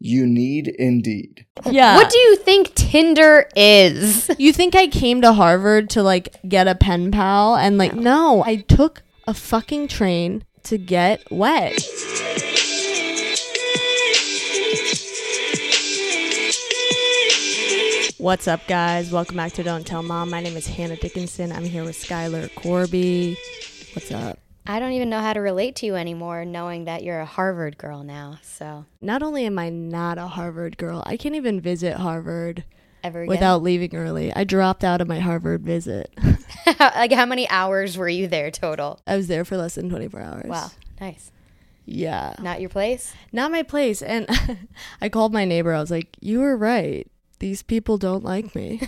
You need Indeed. Yeah. What do you think Tinder is? you think I came to Harvard to like get a pen pal and like no, I took a fucking train to get wet. What's up, guys? Welcome back to Don't Tell Mom. My name is Hannah Dickinson. I'm here with Skylar Corby. What's up? I don't even know how to relate to you anymore, knowing that you're a Harvard girl now. So Not only am I not a Harvard girl, I can't even visit Harvard ever again. without leaving early. I dropped out of my Harvard visit. like how many hours were you there total? I was there for less than 24 hours. Wow, nice. Yeah. Not your place. Not my place. And I called my neighbor. I was like, You were right. These people don't like me.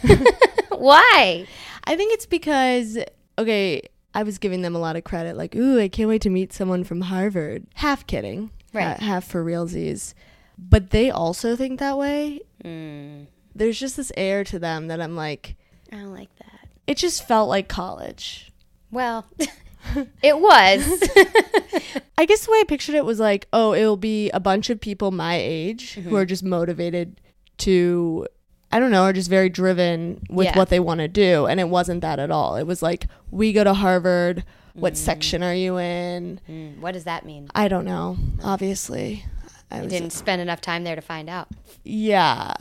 Why? I think it's because, okay, I was giving them a lot of credit. Like, ooh, I can't wait to meet someone from Harvard. Half kidding. Right. ha- half for realsies. But they also think that way. Mm, There's just this air to them that I'm like, I don't like that. it just felt like college. Well, it was. I guess the way I pictured it was like, oh, it'll be a bunch of people my age who Mm-hmm. are just motivated to, I don't know, are just very driven with Yeah. what they want to do. And it wasn't that at all. It was like, we go to Harvard. What section are you in? Mm, what does that mean? I don't know, obviously. I was, didn't spend enough time there to find out. yeah.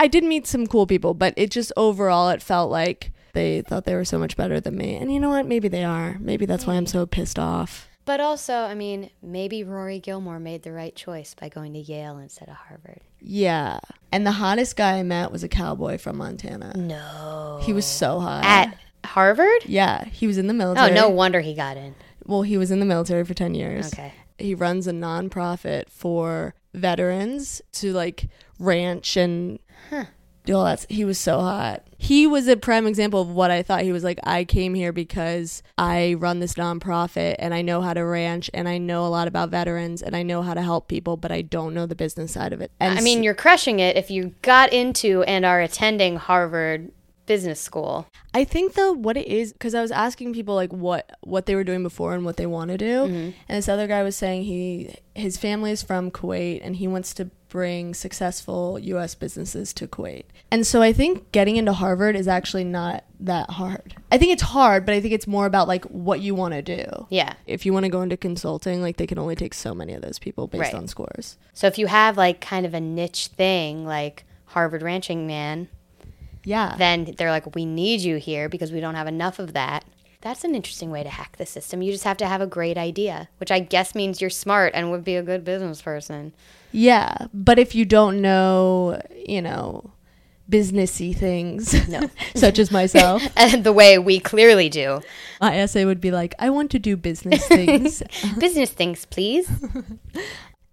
I did meet some cool people, but it just overall, it felt like they thought they were so much better than me. And you know what? Maybe they are. Maybe that's why I'm so pissed off. But also, I mean, maybe Rory Gilmore made the right choice by going to Yale instead of Harvard. Yeah. And the hottest guy I met was a cowboy from Montana. No. He was so hot. At Harvard? yeah, he was in the oh, military. Oh, no wonder he got in. Well, he was in the military for 10 years. Okay. He runs a nonprofit for veterans to like ranch and do all that. He was so hot. He was a prime example of what I thought. He was like, I came here because I run this nonprofit and I know how to ranch and I know a lot about veterans and I know how to help people, but I don't know the business side of it. And I mean, you're crushing it if you got into and are attending Harvard Business School. I think though what it is because I was asking people like what what they were doing before and what they want to do, mm-hmm. and this other guy was saying he his family is from Kuwait and he wants to bring successful U.S. businesses to Kuwait, and so I think getting into Harvard is actually not that hard. I think it's hard, but I think it's more about like what you want to do. Yeah. If you want to go into consulting, like they can only take so many of those people based Right. on scores. So if you have like kind of a niche thing like Harvard Ranching Man, Yeah. then they're like, we need you here because we don't have enough of that. That's an interesting way to hack the system. You just have to have a great idea, which I guess means you're smart and would be a good business person. Yeah, but if you don't know, you know, businessy things, No. such as myself, And the way we clearly do. my essay would be like, I want to do business things. business things, please.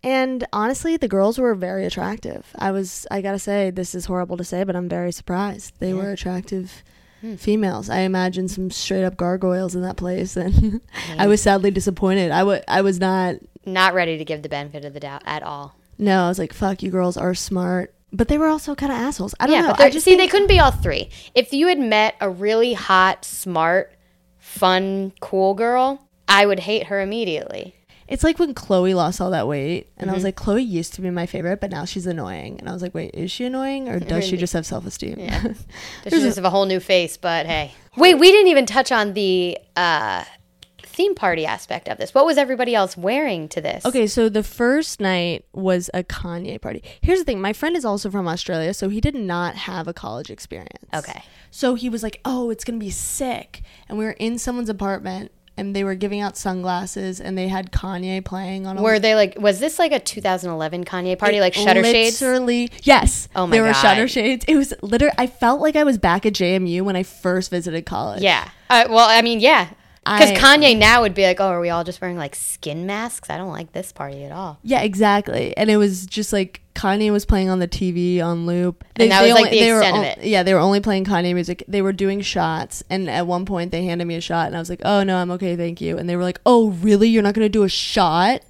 And honestly, the girls were very attractive. I was, I gotta say, this is horrible to say, but I'm very surprised. They were attractive hmm. females. I imagine some straight up gargoyles in that place, and I was sadly disappointed. I wa- I was not. Not ready to give the benefit of the doubt at all. No, I was like, fuck, you girls are smart. But they were also kind of assholes. I don't yeah, know. but I just see, they couldn't be all three. If you had met a really hot, smart, fun, cool girl, I would hate her immediately. It's like when Chloe lost all that weight, and I Mm-hmm. was like, Chloe used to be my favorite, but now she's annoying. And I was like, wait, is she annoying, or does she just have self esteem? Yeah. Does she just have a whole new face? But hey, wait, we didn't even touch on the uh, theme party aspect of this? What was everybody else wearing to this? Okay, so the first night was a Kanye party. Here's the thing my friend is also from Australia, so he did not have a college experience. Okay. So he was like, oh, it's going to be sick. And we were in someone's apartment and they were giving out sunglasses and they had Kanye playing on a Were they like? Was this like a 2011 Kanye party, like Shutter Shades? Literally, yes. Oh my god. There were Shutter Shades. It was literally. I felt like I was back at JMU when I first visited college. Yeah. Uh, well, I mean, yeah. Because Kanye now would be like, "Oh, are we all just wearing like skin masks? I don't like this party at all." Yeah, exactly. And it was just like Kanye was playing on the TV on loop. And that was, like, the were extent of on- it. Yeah, they were only playing Kanye music. They were doing shots, and at one point they handed me a shot, and I was like, "Oh no, I'm okay, thank you." And they were like, "Oh really? You're not gonna do a shot?"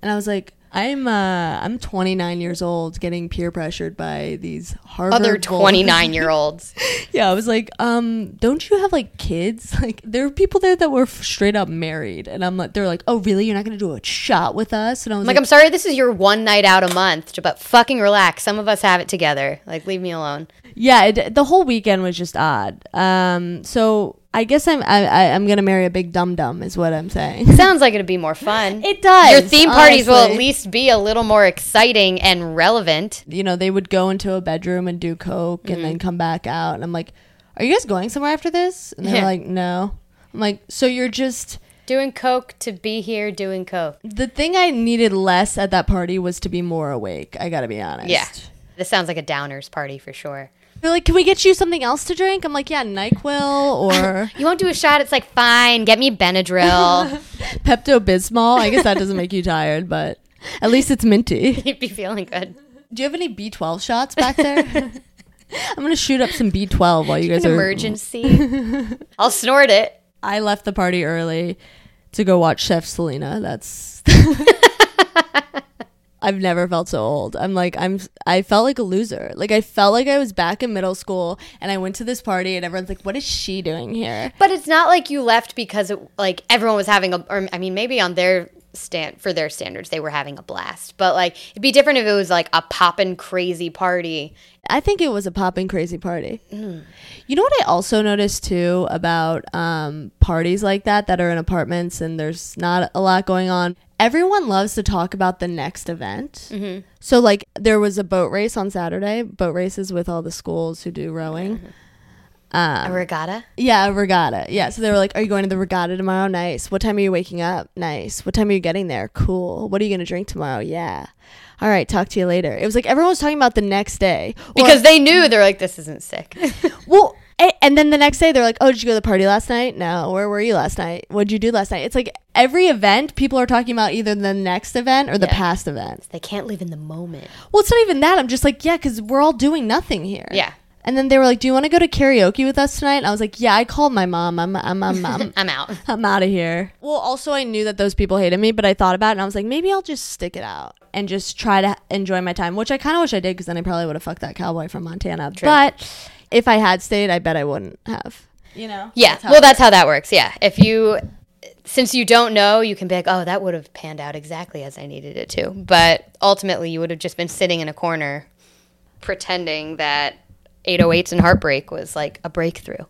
And I was like, "I'm uh, I'm 29 years old, getting peer pressured by these Harvard Other 29 year olds. yeah, I was like, um, don't you have like kids? Like, there were people there that were f- straight up married, and I'm like, they're like, oh, really? You're not gonna do a shot with us? And I was Like, like, I'm sorry, this is your one night out a month, but fucking relax. Some of us have it together. Like, leave me alone. yeah, it, the whole weekend was just odd. Um, so I guess I'm I, I, I'm gonna marry a big dum dum, is what I'm saying. Sounds like it'd be more fun. It does. Your theme parties will at least be a little more exciting and relevant. you know, they would go into a bedroom and do coke and Mm-hmm. then come back out, and I'm like, are you guys going somewhere after this? And they're Yeah. like, no. I'm like, so you're just Doing coke to be here doing coke. the thing I needed less at that party was to be more awake. I gotta be honest. Yeah. This sounds like a downers party for sure. They're like, can we get you something else to drink? I'm like, yeah, Nyquil or You won't do a shot? It's like, fine, get me Benadryl. Pepto Bismol. I guess that doesn't make you tired, but at least it's minty. You'd be feeling good. Do you have any B12 shots back there? I'm gonna shoot up some B12 while you guys An are. emergency. I'll snort it. I left the party early to go watch Chef Selena. That's. I've never felt so old. I'm like I'm I felt like a loser. Like I felt like I was back in middle school and I went to this party and everyone's like what is she doing here? But it's not like you left because it, like everyone was having a, or I mean, maybe on their stand for their standards they were having a blast. But like it'd be different if it was like a poppin' crazy party. I think it was a popping crazy party. Mm. You know what I also noticed too about um, parties like that that are in apartments and there's not a lot going on. Everyone loves to talk about the next event. Mm-hmm. So like there was a boat race on Saturday. Boat races with all the schools who do rowing. Mm-hmm. A um, regatta. Yeah, a regatta. Yeah. So they were like, Are you going to the regatta tomorrow? Nice. What time are you waking up? Nice. What time are you getting there? Cool. What are you going to drink tomorrow? Yeah. All right. Talk to you later. It was like everyone was talking about the next day. Or- Because they knew they're like, this isn't sick. well, a- and then the next day they're like, Oh, did you go to the party last night? No. Where were you last night? What did you do last night? It's like every event, people are talking about either the next event or the Yeah. past event. they can't live in the moment. Well, it's not even that. I'm just like, Yeah, because we're all doing nothing here. Yeah. And then they were like, "Do you want to go to karaoke with us tonight?" And I was like, "Yeah." I called my mom. I'm I'm I'm I'm, I'm out. I'm out of here. Well, also I knew that those people hated me, but I thought about it and I was like, maybe I'll just stick it out and just try to enjoy my time, which I kind of wish I did because then I probably would have fucked that cowboy from Montana. But if I had stayed, I bet I wouldn't have. You know? Yeah. how well, it that's how that works. Yeah. If you, since you don't know, you can be like, oh, that would have panned out exactly as I needed it to. But ultimately, you would have just been sitting in a corner pretending that 808s and heartbreak was like a breakthrough.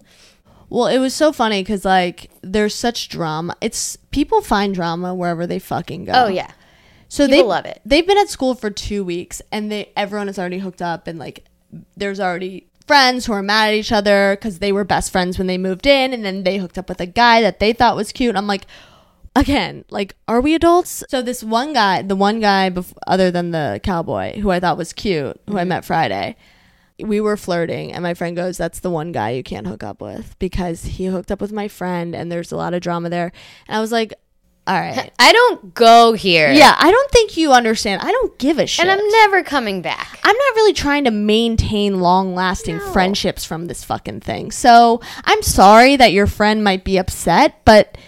Well, it was so funny because like there's such drama. It's people find drama wherever they fucking go. Oh, yeah. So People they love it. They've been at school for two weeks, and they everyone is already hooked up, and like there's already friends who are mad at each other because they were best friends when they moved in, and then they hooked up with a guy that they thought was cute. I'm like, again, like, are we adults? So this one guy, the one guy bef- other than the cowboy who I thought was cute, who Mm-hmm. I met Friday. We were flirting, and my friend goes, "That's the one guy you can't hook up with because he hooked up with my friend, and there's a lot of drama there." And I was like, "All right, I don't go here. yeah, I don't think you understand. I don't give a shit. And I'm never coming back. I'm not really trying to maintain long lasting No. friendships from this fucking thing. So I'm sorry that your friend might be upset, but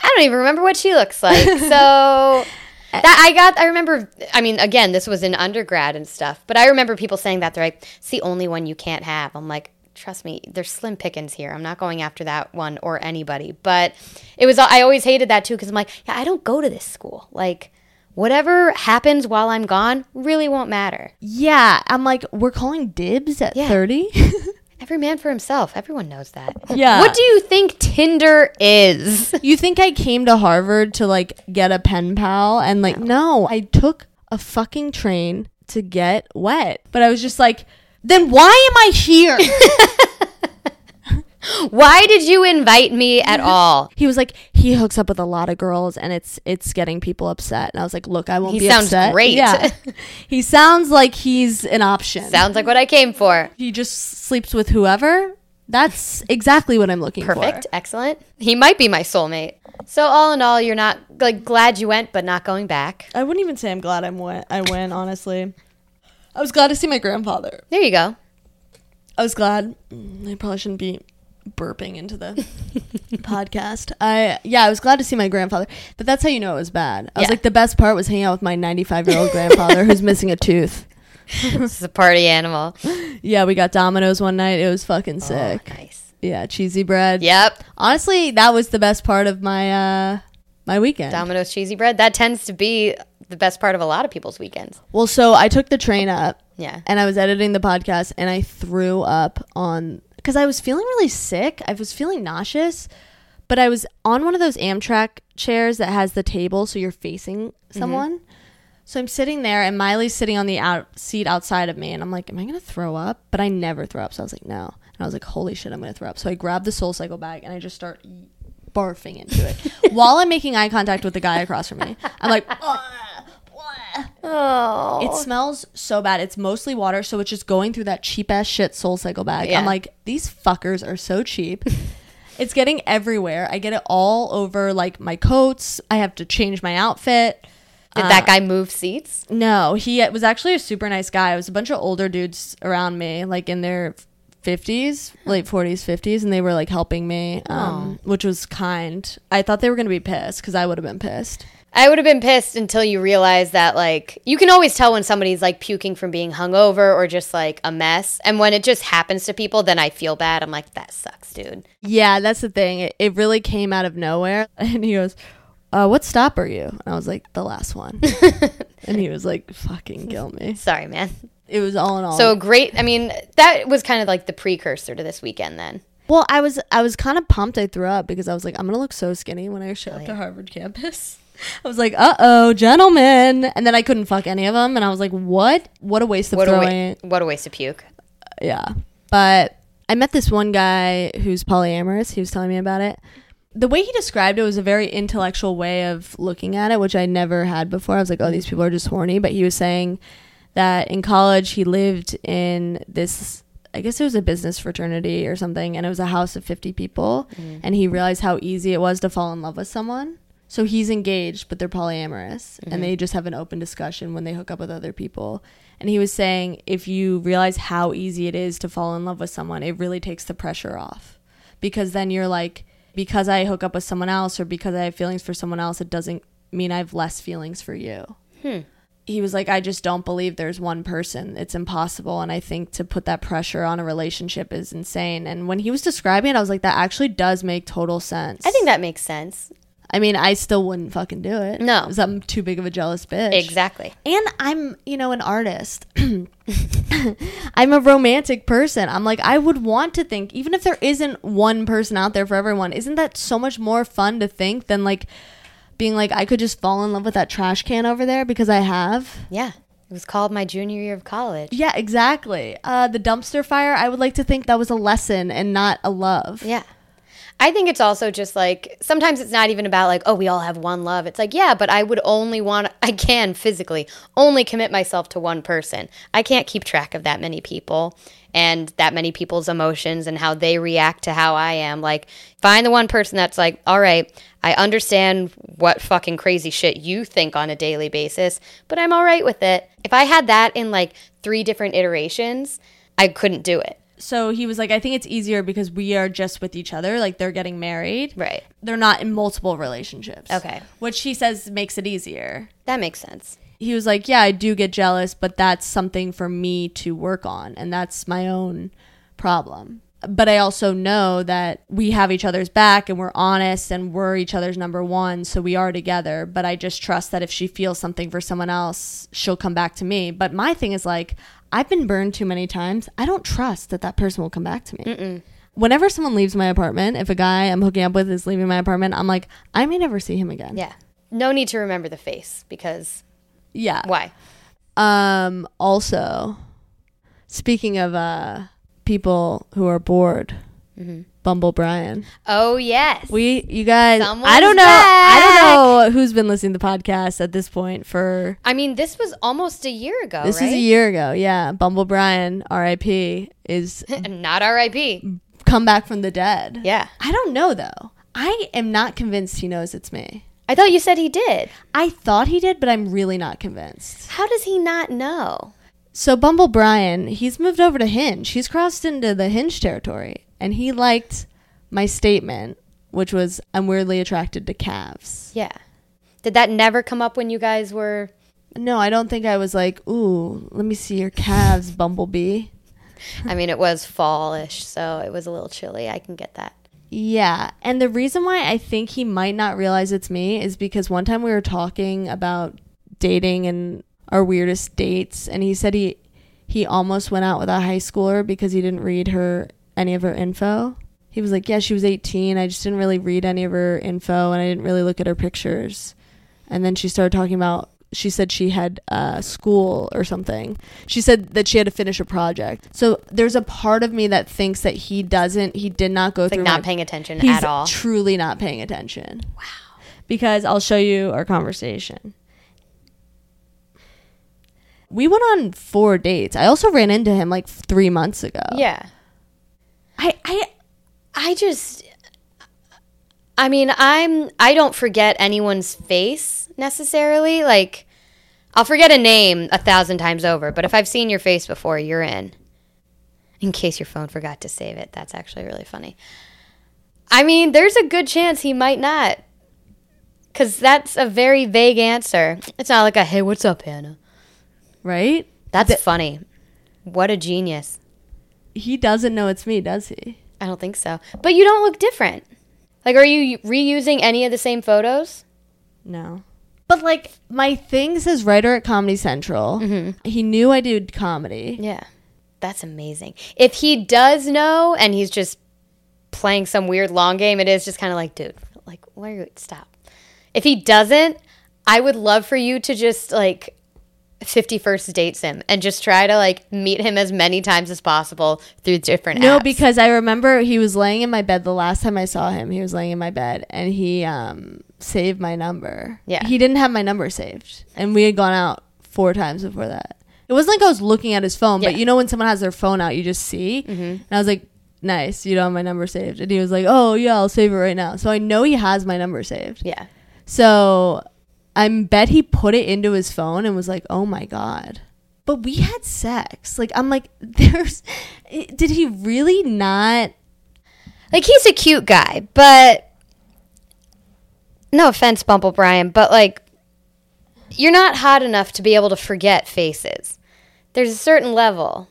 I don't even remember what she looks like. So that I got I remember I mean again this was in undergrad and stuff, but I remember people saying that they're like it's the only one you can't have. I'm like trust me, there's slim pickings here. I'm not going after that one or anybody. But it was I always hated that too cuz I'm like, yeah, I don't go to this school. Like whatever happens while I'm gone really won't matter. yeah, I'm like, we're calling dibs at Yeah. 30? Every man for himself. Everyone knows that. Yeah. What do you think Tinder is? You think I came to Harvard to like get a pen pal and like no, I took a fucking train to get wet. But I was just like, then why am I here? Why did you invite me at all? he was like, he hooks up with a lot of girls and it's it's getting people upset. And I was like, look, I won't He be sounds upset. great. Yeah. he sounds like he's an option. Sounds like what I came for. he just sleeps with whoever. That's exactly what I'm looking for. Perfect. Excellent. He might be my soulmate. So all in all, you're not like glad you went, but not going back. I wouldn't even say I'm glad I went. I went honestly. I was glad to see my grandfather. There you go. I was glad. Mm, I probably shouldn't be burping into the podcast. I yeah, I was glad to see my grandfather. But that's how you know it was bad. I was like the best part was hanging out with my 95 year old grandfather who's missing a tooth. This is a party animal. Yeah, we got Domino's one night. It was fucking sick. Oh, nice. Yeah, cheesy bread. Yep. Honestly, that was the best part of my uh my weekend. Domino's cheesy bread. That tends to be the best part of a lot of people's weekends. well, so I took the train up Yeah. and I was editing the podcast and I threw up on because I was feeling really sick. I was feeling nauseous, but I was on one of those Amtrak chairs that has the table so you're facing mm-hmm. someone. So I'm sitting there and Miley's sitting on the out seat outside of me and I'm like, am I gonna throw up? But I never throw up, so I was like, no. And I was like, holy shit, I'm gonna throw up. So I grabbed the Soul Cycle bag and I just start barfing into it while I'm making eye contact with the guy across from me. I'm like. Oh. It smells so bad. It's mostly water, so it's just going through that cheap ass shit Soul Cycle bag. Yeah. I'm like, these fuckers are so cheap. it's getting everywhere. I get it all over like my coats. I have to change my outfit. Did that guy move seats? No, he was actually a super nice guy. It was a bunch of older dudes around me, like in their 50s, late 40s, 50s, and they were like helping me, um, which was kind. I thought they were going to be pissed because I would have been pissed. I would have been pissed until you realize that, like, you can always tell when somebody's like puking from being hungover or just like a mess. And when it just happens to people, then I feel bad. I'm like, that sucks, dude. Yeah, that's the thing. It, it really came out of nowhere. And he goes, uh, what stop are you? And I was like, the last one. and he was like, fucking kill me. Sorry, man. It was all in all. So great. I mean, that was kind of like the precursor to this weekend then. well, I was I was kind of pumped I threw up because I was like, I'm gonna look so skinny when I show up to Harvard campus. I was like, uh oh, gentlemen. And then I couldn't fuck any of them. And I was like, what? What a waste of What a, throwing. wa- what a waste of puke. yeah. But I met this one guy who's polyamorous. He was telling me about it. The way he described it was a very intellectual way of looking at it, which I never had before. I was like, oh, these people are just horny. But he was saying that in college he lived in this, I guess it was a business fraternity or something, and it was a house of 50 people. And he realized how easy it was to fall in love with someone. So he's engaged, but they're polyamorous, and they mm-hmm. just have an open discussion when they hook up with other people. And he was saying if you realize how easy it is to fall in love with someone, it really takes the pressure off. Because then you're like, because I hook up with someone else or because I have feelings for someone else, it doesn't mean I have less feelings for you. Hmm. He was like, I just don't believe there's one person. It's impossible. And I think to put that pressure on a relationship is insane. And when he was describing it, I was like, that actually does make total sense. I think that makes sense. I mean, I still wouldn't fucking do it. No. Because I'm too big of a jealous bitch. Exactly. And I'm, you know, an artist. I'm a romantic person. I'm like, I would want to think, even if there isn't one person out there for everyone, isn't that so much more fun to think than like being like, I could just fall in love with that trash can over there because I have? Yeah. It was called my junior year of college. Yeah, exactly. Uh, the dumpster fire, I would like to think that was a lesson and not a love. Yeah. I think it's also just like sometimes it's not even about like, oh, we all have one love. It's like, yeah, but I would only want, I can physically only commit myself to one person. I can't keep track of that many people and that many people's emotions and how they react to how I am. Like, find the one person that's like, all right, I understand what fucking crazy shit you think on a daily basis, but I'm all right with it. If I had that in like three different iterations, I couldn't do it. So he was like, I think it's easier because we are just with each other. Like they're getting married. Right. They're not in multiple relationships. Okay. Which he says makes it easier. That makes sense. He was like, Yeah, I do get jealous, but that's something for me to work on. And that's my own problem. But I also know that we have each other's back and we're honest and we're each other's number one. So we are together. But I just trust that if she feels something for someone else, she'll come back to me. But my thing is like, I've been burned too many times. I don't trust that that person will come back to me. Whenever someone leaves my apartment, if a guy I'm hooking up with is leaving my apartment, I'm like, I may never see him again. Yeah. No need to remember the face because Yeah. why? Um. Also, speaking of uh people who are bored, Mm-hmm. Bumble Brian. Oh yes. We, you guys, I don't know. back. I don't know who's been listening to the podcast at this point for. I mean, this was almost a year ago. This right? is a year ago. Yeah, Bumble Brian, R.I.P. is Not R.I.P. come back from the dead. Yeah. I don't know though. I am not convinced he knows it's me. I thought you said he did. I thought he did, but I'm really not convinced. How does he not know? So Bumble Brian, he's moved over to Hinge. He's crossed into the Hinge territory, and he liked my statement, which was I'm weirdly attracted to calves. Yeah. Did that never come up when you guys were? No, I don't think I was like, ooh, let me see your calves, Bumblebee. I mean, it was fallish, so it was a little chilly. I can get that. Yeah. And the reason why I think he might not realize it's me is because one time we were talking about dating and our weirdest dates and he said he he almost went out with a high schooler because he didn't read her any of her info. He was like, "Yeah, she was 18. I just didn't really read any of her info and I didn't really look at her pictures." And then she started talking about she said she had uh, school or something. She said that she had to finish a project. So there's a part of me that thinks that he doesn't, he did not go Like through not my- paying attention at all. truly not paying attention. Wow. Because I'll show you our conversation. We went on four dates. I also ran into him like three months ago. yeah. I, I I just I mean, I'm I don't forget anyone's face necessarily. Like I'll forget a name a thousand times over, but if I've seen your face before, you're in. In case your phone forgot to save it. That's actually really funny. I mean, there's a good chance he might not. Cuz that's a very vague answer. It's not like a hey, what's up, Hannah? right? That's funny. What a genius. He doesn't know it's me, does he? I don't think so. But you don't look different. Like, are you reusing any of the same photos? No. But like my thing says writer at Comedy Central. Mm-hmm. He knew I did comedy. Yeah. That's amazing. If he does know and he's just playing some weird long game, it is just kind of like, dude, like, where are you? Stop. If he doesn't, I would love for you to just like 51st dates him and just try to like meet him as many times as possible through different No, apps. because I remember he was laying in my bed the last time I saw him. He was laying in my bed and he um saved my number. Yeah. He didn't have my number saved. And we had gone out four times before that. It wasn't like I was looking at his phone, but you know when someone has their phone out, you just see. And I was like, "Nice, you don't have my number saved." And he was like, "Oh yeah, I'll save it right now." So I know he has my number saved. yeah. So I bet he put it into his phone and was like, "Oh my god." But we had sex. Like I'm like, there's. Did he really not? Like he's a cute guy, but no offense, Bumble Brian, but like you're not hot enough to be able to forget faces. There's a certain level.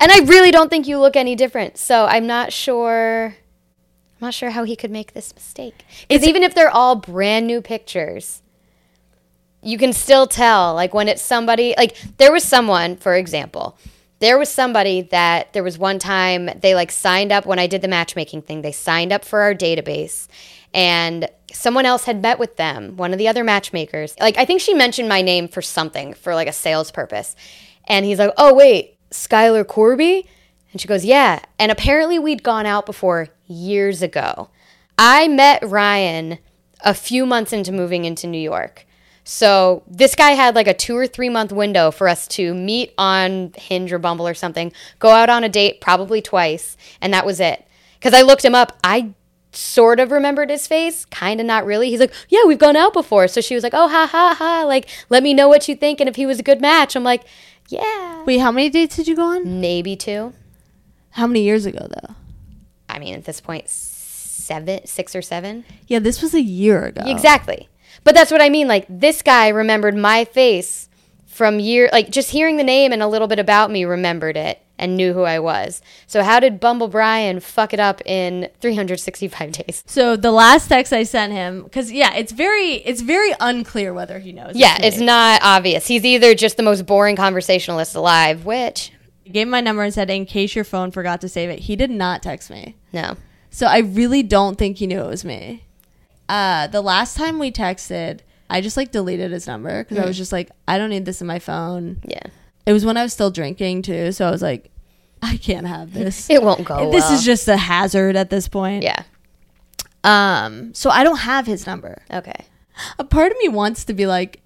And I really don't think you look any different. So I'm not sure I'm not sure how he could make this mistake. Because even if they're all brand new pictures, you can still tell like when it's somebody like there was someone for example there was somebody that there was one time they like signed up when i did the matchmaking thing they signed up for our database and someone else had met with them one of the other matchmakers. Like i think she mentioned my name for something for like a sales purpose. And he's like oh wait skylar corby? And she goes yeah. And apparently we'd gone out before years ago. I met ryan a few months into moving into new york so this guy had like a two or three month window for us to meet on Hinge or Bumble or something, go out on a date probably twice, and that was it. Because I looked him up, I sort of remembered his face, kind of not really. He's like, "Yeah, we've gone out before." So she was like, "Oh, ha ha ha!" Like, let me know what you think, and if he was a good match, I'm like, "Yeah, Wait, how many dates did you go on? maybe two. How many years ago though? I mean, at this point, seven, six or seven. Yeah, this was a year ago. Exactly. But that's what I mean. Like this guy remembered my face from year, like just hearing the name and a little bit about me, remembered it. and knew who I was. So how did Bumble Brian fuck it up in 365 days? So the last text I sent him, because yeah, it's very it's very unclear whether he knows. Yeah, it's not obvious. He's either just the most boring conversationalist alive, which I gave him my number and said, in case your phone forgot to save it. He did not text me. no. So I really don't think he knew it was me. Uh, the last time we texted, I just like deleted his number because I was just like, I don't need this in my phone. Yeah. It was when I was still drinking too, so I was like, I can't have this. It won't go. this well. is just a hazard at this point. Yeah. Um. So I don't have his number. Okay. A part of me wants to be like,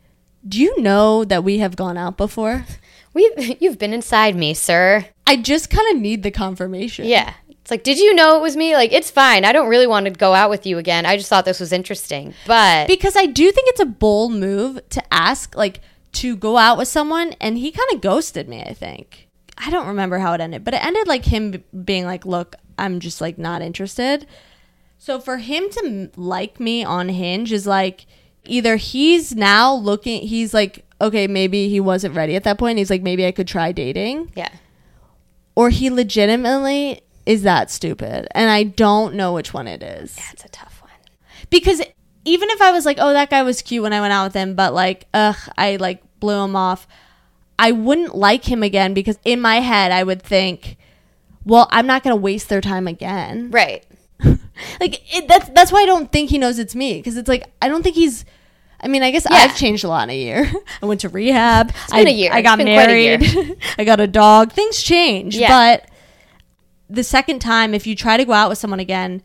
Do you know that we have gone out before? We you've been inside me, sir. I just kind of need the confirmation. Yeah. It's like, did you know it was me? Like, it's fine. I don't really want to go out with you again. I just thought this was interesting. But because I do think it's a bold move to ask like to go out with someone and he kind of ghosted me I think I don't remember how it ended but it ended like him b- being like look I'm just like not interested so for him to m- like me on Hinge is like either he's now looking he's like okay maybe he wasn't ready at that point he's like maybe I could try dating yeah. or he legitimately is that stupid and I don't know which one it is That's a tough one. because even if I was like, oh, that guy was cute when I went out with him, but like, ugh, I like blew him off, I wouldn't like him again because in my head I would think, well, I'm not gonna waste their time again. Right. Like it, that's that's why I don't think he knows it's me because it's like I don't think he's. I mean, I guess Yeah. I've changed a lot in a year. I went to rehab. I, been a year. I got It's been quite a year. married. I got a dog. Things change, Yeah. but the second time, if you try to go out with someone again,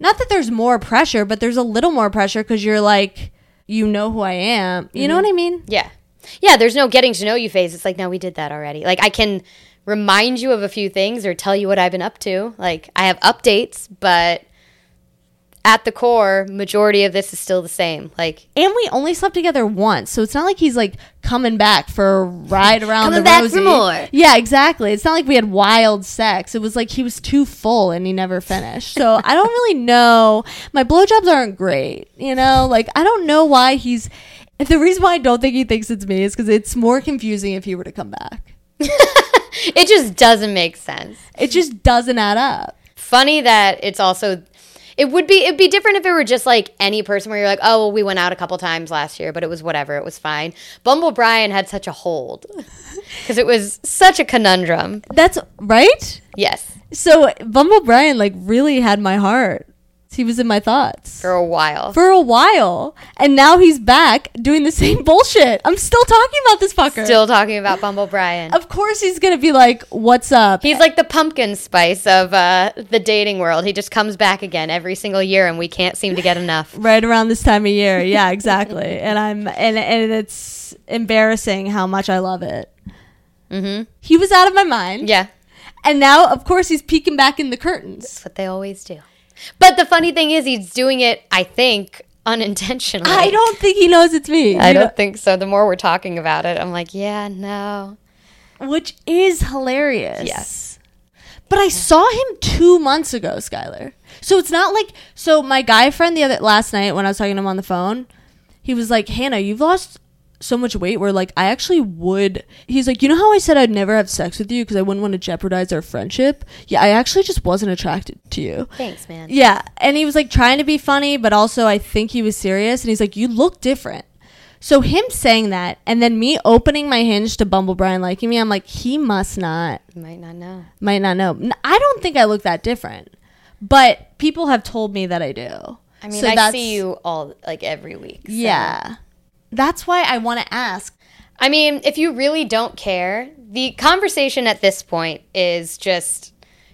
not that there's more pressure, but there's a little more pressure because you're like, you know who I am. You know Mm-hmm. what I mean? Yeah. Yeah, there's no getting to know you phase. It's like, no, we did that already. Like, I can remind you of a few things or tell you what I've been up to. Like, I have updates, but at the core, majority of this is still the same. Like, And we only slept together once, so it's not like he's like coming back for a ride around the back Rosie. for more. Yeah, exactly. It's not like we had wild sex. It was like he was too full and he never finished. So I don't really know. My blowjobs aren't great. You know, like I don't know why he's. The reason why I don't think he thinks it's me is because it's more confusing if he were to come back. it just doesn't make sense. It just doesn't add up. Funny that it's also. It would be it'd be different if it were just like any person where you're like, oh well, we went out a couple times last year, but it was whatever, it was fine. Bumble Brian had such a hold because it was such a conundrum. That's right. Yes, So Bumble Brian like really had my heart. He was in my thoughts. for a while. for a while, and now he's back doing the same bullshit. I'm still talking about this fucker. Still talking about Bumble Brian. of course, he's gonna be like, "What's up?" He's like the pumpkin spice of uh, the dating world. He just comes back again every single year, and we can't seem to get enough. right around this time of year. Yeah, exactly. and I'm and and it's embarrassing how much I love it. hmm He was out of my mind. Yeah, And now, of course, he's peeking back in the curtains. that's what they always do. But the funny thing is, he's doing it. I think unintentionally. I don't think he knows it's me. I don't think so. The more we're talking about it, I'm like, yeah, no. which is hilarious. Yes. But I saw him two months ago, Skylar. So it's not like so my guy friend the other last night when I was talking to him on the phone, he was like, Hannah, you've lost so much weight where like I actually would he's like, you know how I said I'd never have sex with you because I wouldn't want to jeopardize our friendship? Yeah, I actually just wasn't attracted to you. Thanks, man. Yeah. And he was like trying to be funny, but also I think he was serious. And he's like, You look different. So him saying that and then me opening my hinge to Bumble Brian liking me, I'm like, he must not might not know. might not know. I don't think I look that different. But people have told me that I do. I mean, So I see you all like every week. so- Yeah. That's why I want to ask. I mean, if you really don't care, the conversation at this point is just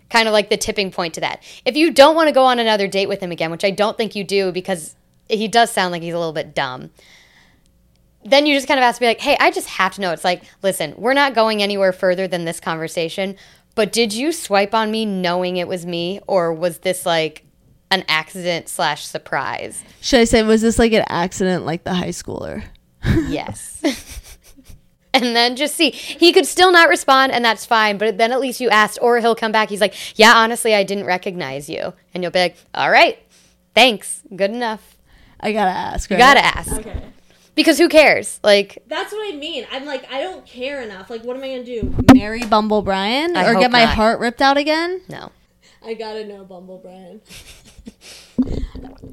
kind of like the tipping point to that. If you don't want to go on another date with him again, which I don't think you do because he does sound like he's a little bit dumb, then you just kind of have to be like, hey, I just have to know. It's like, listen, we're not going anywhere further than this conversation, but did you swipe on me knowing it was me, or was this like an accident slash surprise? Should I say, was this like an accident like the high schooler? Yes. and then just see. He could still not respond, and that's fine, but then at least you asked, or he'll come back. He's like, Yeah, honestly, I didn't recognize you. And you'll be like, All right, thanks. Good enough. I gotta ask. You right? gotta ask. Okay. Because who cares? Like, That's what I mean. I'm like, I don't care enough. Like, what am I gonna do? Marry Bumble Brian I or get my not. heart ripped out again? no. I gotta know Bumble Brian.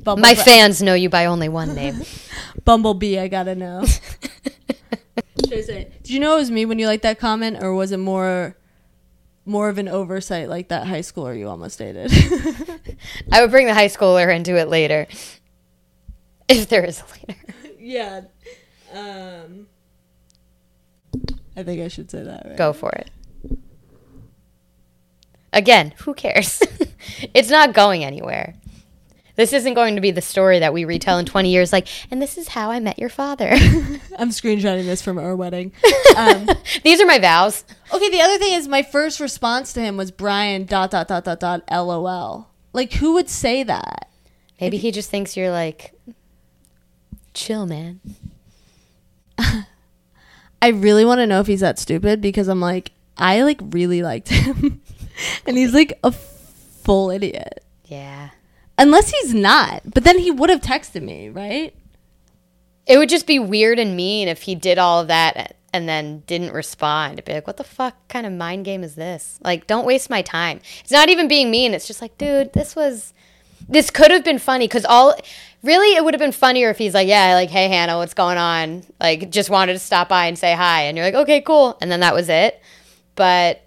Bumble My Bri- fans know you by only one name. Bumblebee, I gotta know. Should I say? Did you know it was me when you liked that comment, or was it more, more of an oversight like that high schooler you almost dated? I would bring the high schooler into it later. If there is a later. yeah. Um. I think I should say that. Right? Go for it. Again, who cares? it's not going anywhere. This isn't going to be the story that we retell in 20 years, like, and this is how I met your father. I'm screenshotting this from our wedding. Um, These are my vows. okay, the other thing is my first response to him was Brian dot dot dot dot dot lol. Like who would say that? Maybe he just thinks you're like, chill, man. I really want to know if he's that stupid because I'm like I like really liked him, and he's like a full idiot. Yeah. Unless he's not, but then he would have texted me, right? It would just be weird and mean if he did all of that and then didn't respond. It'd be like, what the fuck kind of mind game is this? Like, don't waste my time. It's not even being mean. It's just like, dude, this was, this could have been funny because all, really, it would have been funnier if he's like, yeah, like, hey, Hannah, what's going on? Like, just wanted to stop by and say hi. And you're like, okay, cool. And then that was it. But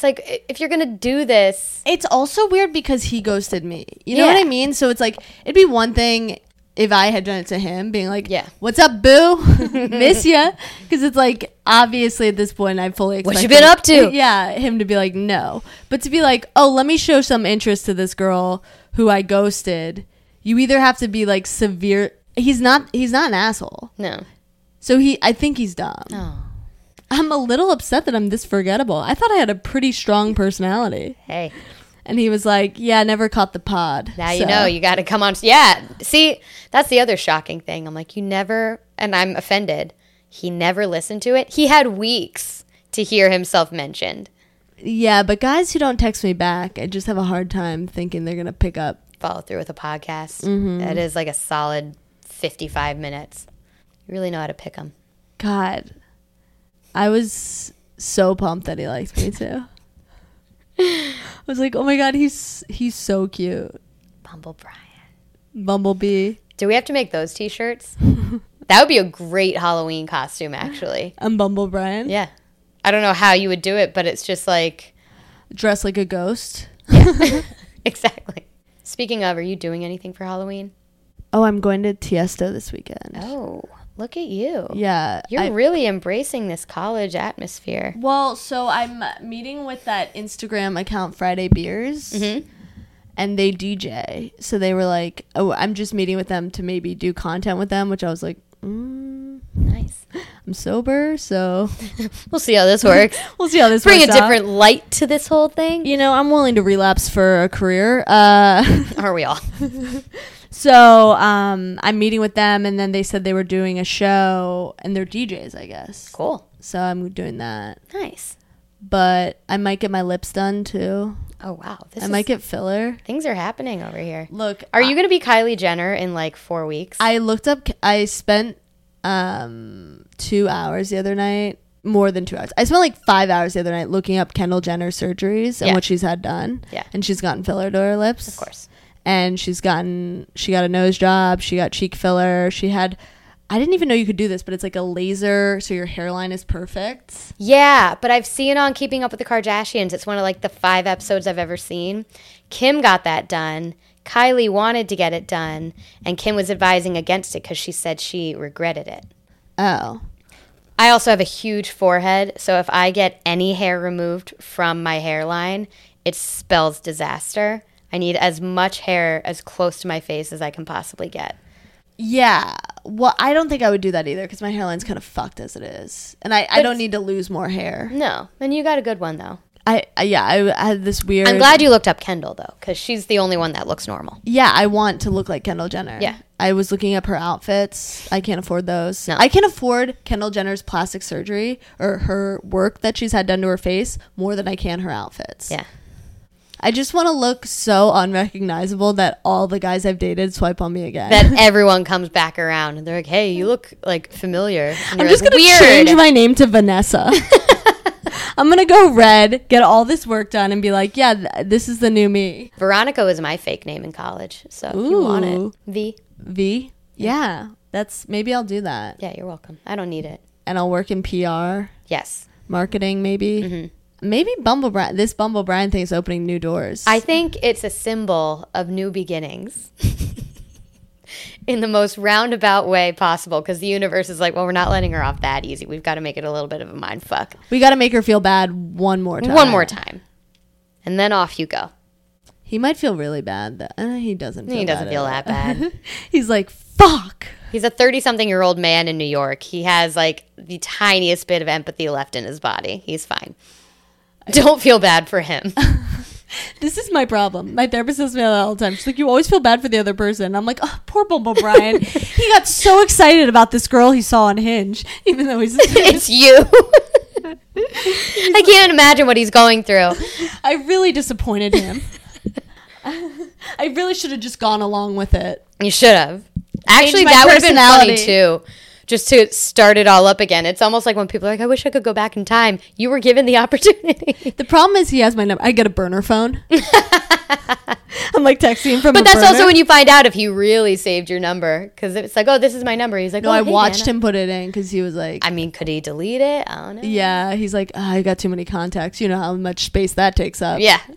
it's like, if you're going to do this, It's also weird because he ghosted me. You know what I mean? So it's like it'd be one thing if I had done it to him, being like, Yeah. what's up, boo? Miss ya?" Because it's like obviously at this point I'm fully What expect you been him- up to? Yeah, him to be like, no, but to be like, oh, let me show some interest to this girl who I ghosted. You either have to be like severe. He's not. He's not an asshole. no. So he. I think he's dumb. Oh, I'm a little upset that I'm this forgettable. I thought I had a pretty strong personality. hey. And he was like, "Yeah, never caught the pod." Now you know you got to come on. Yeah. See, that's the other shocking thing. I'm like, you never, and I'm offended. He never listened to it. He had weeks to hear himself mentioned. Yeah, but guys who don't text me back, I just have a hard time thinking they're gonna pick up. Follow through with a podcast. Mm-hmm. That is like a solid 55 minutes. You really know how to pick them. God, I was so pumped that he liked me too. I was like, "Oh my god, he's he's so cute." Bumble Brian. Bumblebee. Do we have to make those t-shirts? that would be a great Halloween costume, actually. I'm Bumble Brian. Yeah. I don't know how you would do it, but it's just like, Dressed like a ghost. exactly. Speaking of, are you doing anything for Halloween? Oh, I'm going to Tiesto this weekend. Oh, look at you. Yeah. You're I- really embracing this college atmosphere. well, so I'm meeting with that Instagram account Friday Beers. Mm-hmm. and they DJ. So they were like, "Oh, I'm just meeting with them to maybe do content with them," which I was like, mm, Nice. "I'm sober, so We'll see how this works. we'll see how this Bring a works out." different light to this whole thing. You know, I'm willing to relapse for a career. Uh, Are we all? so um, I'm meeting with them, and then they said they were doing a show, and they're DJs, I guess. Cool. So I'm doing that, Nice. but I might get my lips done too. Oh wow. This I is, might get filler. things are happening over here. Look, Are you going to be Kylie Jenner in like four weeks? I looked up. I spent um two hours the other night. More than two hours. I spent like five hours the other night looking up Kendall Jenner surgeries and Yeah. what she's had done. Yeah. and she's gotten filler to her lips. of course. And she's gotten. She got a nose job. She got cheek filler. She had. I didn't even know you could do this, but it's like a laser, so your hairline is perfect. Yeah, but I've seen on Keeping Up with the Kardashians. It's one of like the five episodes I've ever seen. Kim got that done. Kylie wanted to get it done, and Kim was advising against it because she said she regretted it. Oh, I also have a huge forehead, so if I get any hair removed from my hairline, it spells disaster. I need as much hair as close to my face as I can possibly get. Yeah. Well, I don't think I would do that either because my hairline's kind of fucked as it is, and I, I don't need to lose more hair. No, and you got a good one though. I, I yeah, I, I had this weird. I'm glad you looked up Kendall though, because she's the only one that looks normal. Yeah, I want to look like Kendall Jenner. Yeah. I was looking up her outfits. I can't afford those. No. I can afford Kendall Jenner's plastic surgery or her work that she's had done to her face more than I can her outfits. Yeah. I just want to look so unrecognizable that all the guys I've dated swipe on me again. that everyone comes back around and they're like, "Hey, you look like familiar." I'm just like, gonna weird. change my name to Vanessa. I'm gonna go red, get all this work done, and be like, yeah, th- this is the new me. Veronica was my fake name in college, so if you want it, V. V. Yeah, that's maybe I'll do that, Yeah, you're welcome. I don't need it. and I'll work in PR, Yes, marketing, maybe. Mm-hmm. Maybe Bumble. This Bumble Brian thing is opening new doors. I think it's a symbol of new beginnings. in the most roundabout way possible, because the universe is like, well, we're not letting her off that easy. We've got to make it a little bit of a mind fuck. we got to make her feel bad one more time. One more time, and then off you go. He might feel really bad. That uh, he doesn't. Feel He doesn't feel that bad. He's like, fuck. He's a 30 something year old man in New York. He has like the tiniest bit of empathy left in his body. He's fine. Don't feel bad for him. This is my problem. My therapist says me that all the time. She's like, you always feel bad for the other person. I'm like, oh, poor Bumble Brian. he got so excited about this girl he saw on Hinge, even though he's. it's you. I can't imagine what he's going through. I really disappointed him. I really should have just gone along with it. You should have. Actually, that would have been funny personality. too. Just to start it all up again. It's almost like when people are like, I wish I could go back in time. You were given the opportunity. The problem is he has my number. I get a burner phone. I'm like texting from. But that's also when you find out if he really saved your number. Because it's like, oh, this is my number. He's like, No, oh, I hey, watched Nana. him put it in because he was like, I mean, could he delete it? I don't know. yeah, he's like, "Ah, I got too many contacts. You know how much space that takes up. Yeah.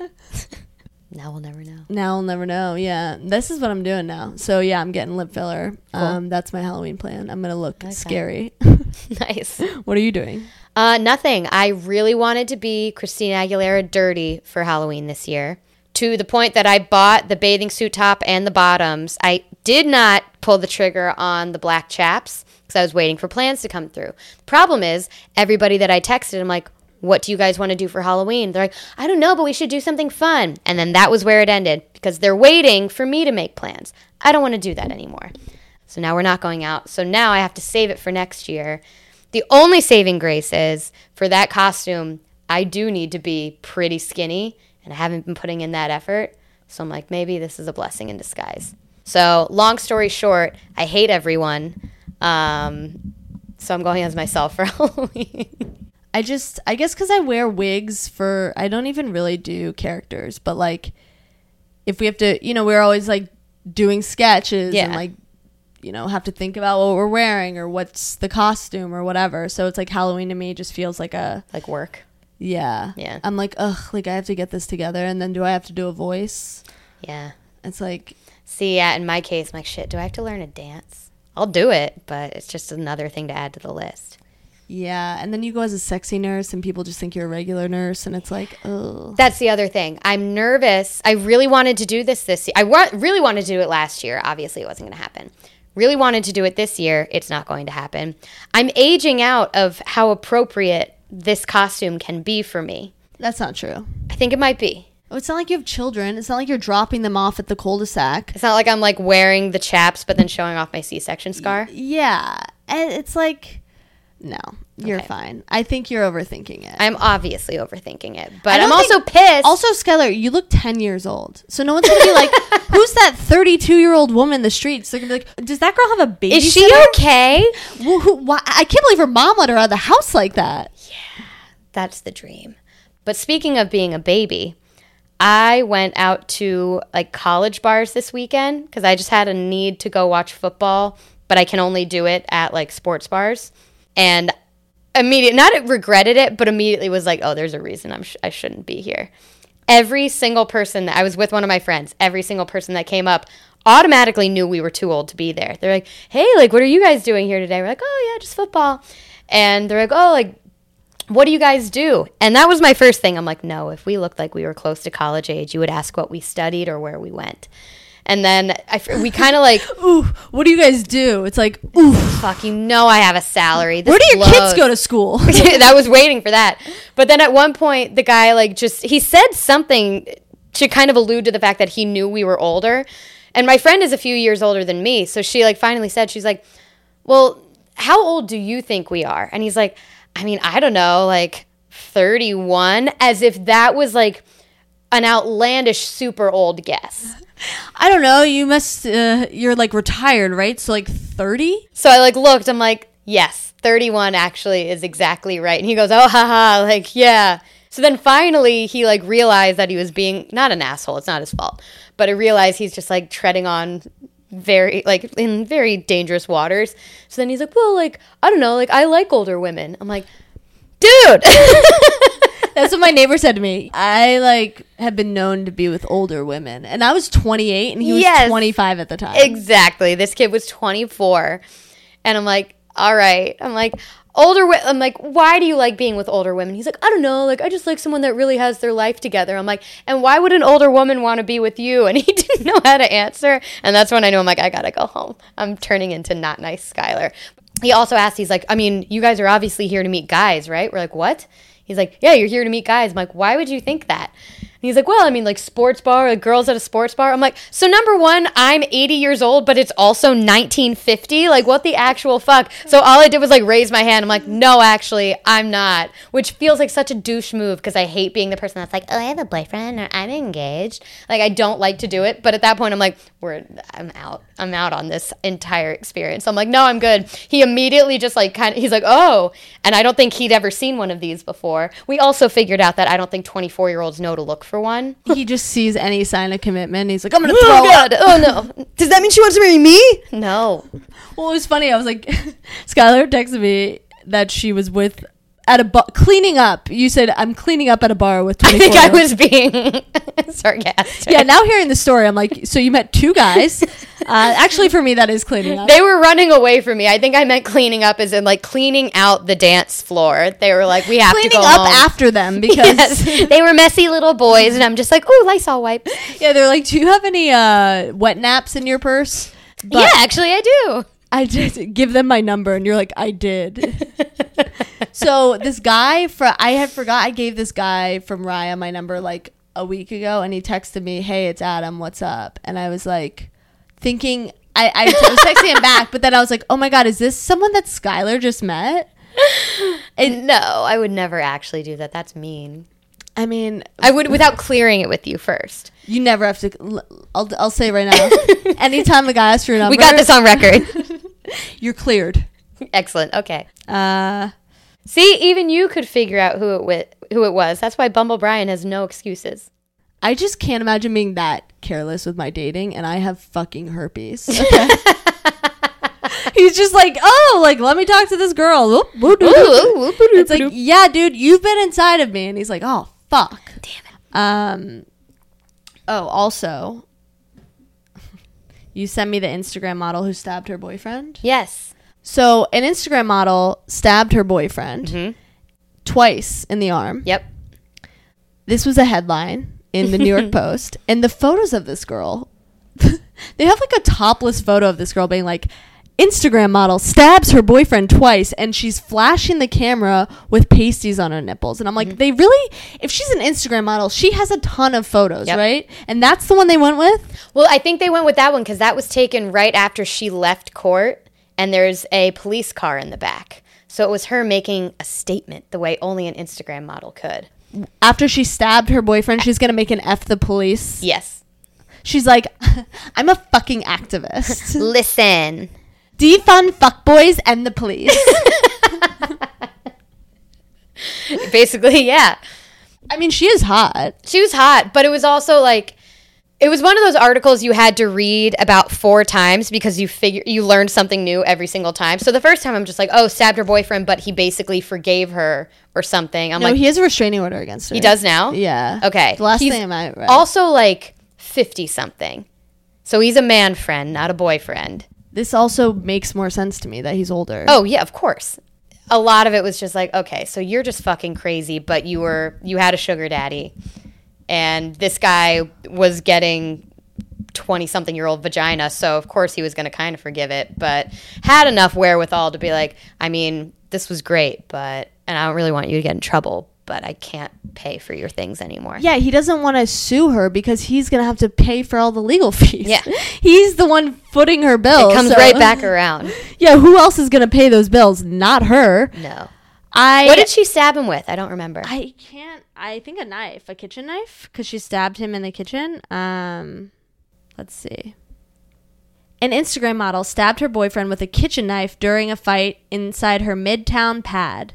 now we'll never know. Now we'll never know. Yeah, this is what I'm doing now. So yeah, I'm getting lip filler. Um, that's my Halloween plan. I'm gonna look scary. nice. what are you doing? Uh, nothing. I really wanted to be Christina Aguilera dirty for Halloween this year. To the point that I bought the bathing suit top and the bottoms. I did not pull the trigger on the black chaps because I was waiting for plans to come through. The problem is, everybody that I texted, I'm like, what do you guys want to do for Halloween? They're like, I don't know, but we should do something fun. And then that was where it ended because they're waiting for me to make plans. I don't want to do that anymore. So now we're not going out. So now I have to save it for next year. The only saving grace is for that costume, I do need to be pretty skinny, and I haven't been putting in that effort. So I'm like, maybe this is a blessing in disguise. So, long story short, I hate everyone. Um, so I'm going as myself for Halloween. I just, I guess, because I wear wigs for, I don't even really do characters, but like, if we have to, you know, we're always like doing sketches and like, you know, have to think about what we're wearing or what's the costume or whatever. So it's like Halloween to me just feels like a, like work. yeah. Yeah. I'm like, ugh, like I have to get this together. And then do I have to do a voice? Yeah. It's like, See, yeah, in my case, I'm like, shit, do I have to learn a dance? I'll do it, but it's just another thing to add to the list. Yeah. And then you go as a sexy nurse and people just think you're a regular nurse. And it's like, ugh. That's the other thing. I'm nervous. I really wanted to do this this year. I wa- really wanted to do it last year. Obviously, it wasn't going to happen. Really wanted to do it this year. It's not going to happen. I'm aging out of how appropriate this costume can be for me. That's not true. I think it might be. Oh, It's not like you have children. It's not like you're dropping them off at the cul-de-sac. It's not like I'm like wearing the chaps but then showing off my C-section scar. Yeah. And it's like, no, you're Okay. fine. I think you're overthinking it. I'm obviously overthinking it, but I'm also think- pissed. also, Skylar, you look 10 years old. So no one's going to be like, who's that 32 year old woman in the streets? They're going to be like, does that girl have a baby? is she okay? Well, who, why, I can't believe her mom let her out of the house like that. Yeah, that's the dream. But speaking of being a baby, I went out to like college bars this weekend because I just had a need to go watch football, but I can only do it at like sports bars. And immediate, not regretted it, but immediately was like, oh, there's a reason I'm sh- I shouldn't be here. Every single person that I was with one of my friends, every single person that came up automatically knew we were too old to be there. They're like, hey, like, what are you guys doing here today? We're like, oh, yeah, just football. And they're like, oh, like, what do you guys do? And that was my first thing. I'm like, no, if we looked like we were close to college age, you would ask what we studied or where we went. And then I, we kind of like, Ooh, what do you guys do? It's like, ooh, fuck, you know I have a salary. This where do your kids go to school? that was waiting for that. But then at one point, the guy like just he said something to kind of allude to the fact that he knew we were older. And my friend is a few years older than me, so she like finally said she's like, "Well, how old do you think we are?" And he's like, "I mean, I don't know, like 31." As if that was like an outlandish, super old guess. I don't know. You must. Uh, you're like retired, right? So like thirty. So I like looked. I'm like, yes, 31 actually is exactly right. And he goes, oh, haha, like yeah. So then finally he like realized that he was being not an asshole. It's not his fault, but I realized he's just like treading on very like in very dangerous waters. So then he's like, well, like I don't know, like I like older women. I'm like, dude. That's what my neighbor said to me. I like have been known to be with older women, and I was 28, and he was Yes. 25 at the time. Exactly. This kid was 24. And I'm like, all right. I'm like, older wo- I'm like, why do you like being with older women? He's like, I don't know. Like, I just like someone that really has their life together. I'm like, and why would an older woman want to be with you? And he didn't know how to answer. And that's when I knew I'm like, I gotta go home. I'm turning into not nice Skylar. He also asked, he's like, I mean, you guys are obviously here to meet guys, right? We're like, what? He's like, yeah, you're here to meet guys. I'm like, why would you think that? He's like, well, I mean, like sports bar, like girls at a sports bar. I'm like, so number one, I'm 80 years old, but it's also 1950. Like, what the actual fuck? So all I did was like raise my hand. I'm like, no, actually, I'm not. Which feels like such a douche move because I hate being the person that's like, oh, I have a boyfriend or I'm engaged. Like, I don't like to do it. But at that point, I'm like, we're, I'm out. I'm out on this entire experience. So I'm like, no, I'm good. He immediately just like kind of, he's like, oh, and I don't think he'd ever seen one of these before. We also figured out that I don't think 24 year olds know to look for one. he just sees any sign of commitment. And he's like, I'm gonna throw. God! Oh no! Does that mean she wants to marry me? No. Well, it was funny. I was like, Skylar texted me that she was with at a bar cleaning up. You said I'm cleaning up at a bar with. I think I was being sarcastic. Yeah. Now hearing the story, I'm like, so you met two guys. uh, actually, for me, that is cleaning up. They were running away from me. I think I meant cleaning up as in like cleaning out the dance floor. They were like, we have cleaning to go up home. after them because Yes. they were messy little boys, and I'm just like, oh, Lysol wipes. yeah, they're like, do you have any uh, wet naps in your purse? But yeah, actually, I do. I did give them my number, and you're like, I did. so this guy for I had forgot I gave this guy from Raya my number like a week ago, and he texted me, "Hey, it's Adam. What's up?" And I was like, thinking I I was texting him back, but then I was like, "Oh my god, is this someone that Skylar just met?" And no, I would never actually do that. That's mean. I mean, I would without clearing it with you first. you never have to. I'll I'll say right now. anytime a guy asks for your number, We got this on record. You're cleared. Excellent. Okay. Uh, See, even you could figure out who it wi- who it was. That's why Bumble Brian has no excuses. I just can't imagine being that careless with my dating, and I have fucking herpes. Okay? He's just like, oh, like let me talk to this girl. Oop, whoop, doop, doop. It's like, yeah, dude, you've been inside of me, and he's like, oh, fuck. Damn it. Um. Oh, also, you sent me the Instagram model who stabbed her boyfriend. Yes. So an Instagram model stabbed her boyfriend Mhm. twice in the arm. Yep. this was a headline in the New York Post, and the photos of this girl, they have like a topless photo of this girl being like, Instagram model stabs her boyfriend twice, and she's flashing the camera with pasties on her nipples. And I'm Mm-hmm. like, they really, if she's an Instagram model, she has a ton of photos, Yep. right? And that's the one they went with. Well, I think they went with that one because that was taken right after she left court, and there's a police car in the back. So it was her making a statement the way only an Instagram model could. After she stabbed her boyfriend, she's gonna make an F the police. Yes. She's like, I'm a fucking activist. Listen. Defund fuckboys and the police. Basically, yeah. I mean, she is hot. She was hot, but it was also like it was one of those articles you had to read about four times because you figure you learned something new every single time. So the first time I'm just like, oh, stabbed her boyfriend, but he basically forgave her or something. I'm No, like, he has a restraining order against her. he does now. Yeah. Okay. The last He's thing I read. Also, like fifty something. So he's a man friend, not a boyfriend. This also makes more sense to me that he's older. Oh yeah, of course. A lot of it was just like, okay, so you're just fucking crazy, but you were you had a sugar daddy, and this guy was getting twenty something year old vagina, so of course he was going to kind of forgive it, but had enough wherewithal to be like, I mean, this was great, but and I don't really want you to get in trouble, but I can't pay for your things anymore. Yeah, he doesn't want to sue her because he's gonna have to pay for all the legal fees. Yeah. he's the one footing her bills. It comes so- right back around. Yeah, who else is gonna pay those bills? Not her. No. I What did she stab him with? I don't remember. I can't. I think a knife, a kitchen knife, because she stabbed him in the kitchen. Um, let's see. An Instagram model stabbed her boyfriend with a kitchen knife during a fight inside her midtown pad.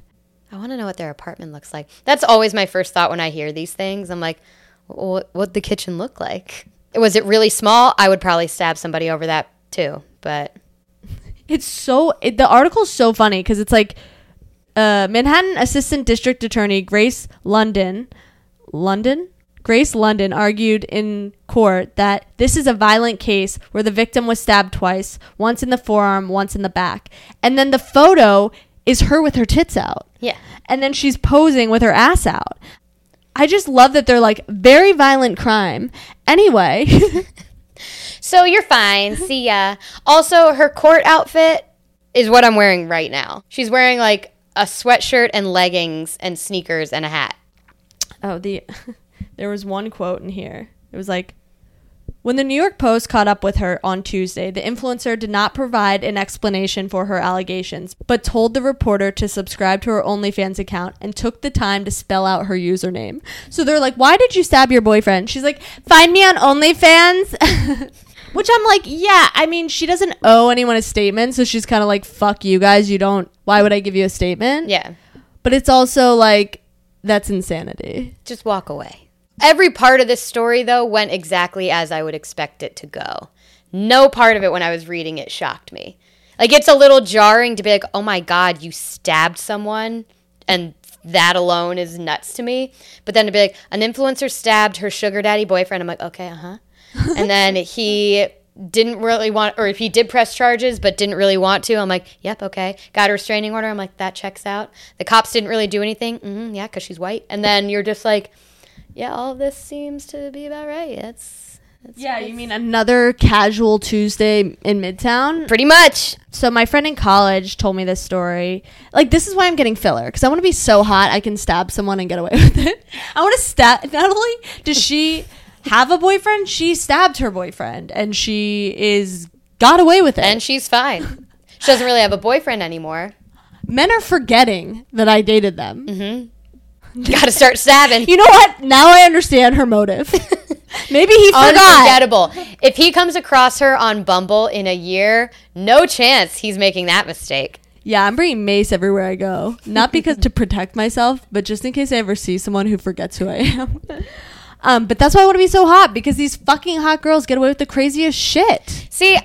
I want to know what their apartment looks like. That's always my first thought when I hear these things. I'm like, what would the kitchen look like? Was it really small? I would probably stab somebody over that too. But It's so it, the article's so funny because it's like uh, Manhattan Assistant District Attorney Grace London, London, Grace London argued in court that this is a violent case where the victim was stabbed twice, once in the forearm, once in the back, and then the photo is her with her tits out, yeah, and then she's posing with her ass out. I just love that they're like very violent crime. Anyway, so you're fine. See ya. Also, her court outfit is what I'm wearing right now. She's wearing like a sweatshirt and leggings and sneakers and a hat. Oh, the there was one quote in here. It was like when the New York Post caught up with her on Tuesday, the influencer did not provide an explanation for her allegations, but told the reporter to subscribe to her OnlyFans account and took the time to spell out her username. So they're like, "Why did you stab your boyfriend?" She's like, "Find me on OnlyFans." Which I'm like, yeah, I mean, she doesn't owe anyone a statement, so she's kind of like, fuck you guys, you don't, why would I give you a statement? Yeah. But it's also like, that's insanity. Just walk away. Every part of this story, though, went exactly as I would expect it to go. No part of it when I was reading it shocked me. Like, it's a little jarring to be like, oh my God, you stabbed someone, and that alone is nuts to me. But then to be like, an influencer stabbed her sugar daddy boyfriend, I'm like, okay, uh huh. and then he didn't really want, or if he did press charges but didn't really want to, I'm like, yep, okay. Got a restraining order. I'm like, that checks out. The cops didn't really do anything. Mm-hmm, yeah, because she's white. And then you're just like, yeah, all of this seems to be about right. It's, it's Yeah, you mean another casual Tuesday in Midtown? pretty much. So my friend in college told me this story. Like this is why I'm getting filler because I want to be so hot I can stab someone and get away with it. I want to stab. Not only does she have a boyfriend, she stabbed her boyfriend and she is got away with it. And she's fine. She doesn't really have a boyfriend anymore. Men are forgetting that I dated them. Got to start stabbing. You know what? Now I understand her motive. Maybe he forgot. Unforgettable. If he comes across her on Bumble in a year, no chance he's making that mistake. Yeah, I'm bringing mace everywhere I go. Not because to protect myself, but just in case I ever see someone who forgets who I am. um, but that's why I want to be so hot because these fucking hot girls get away with the craziest shit. See,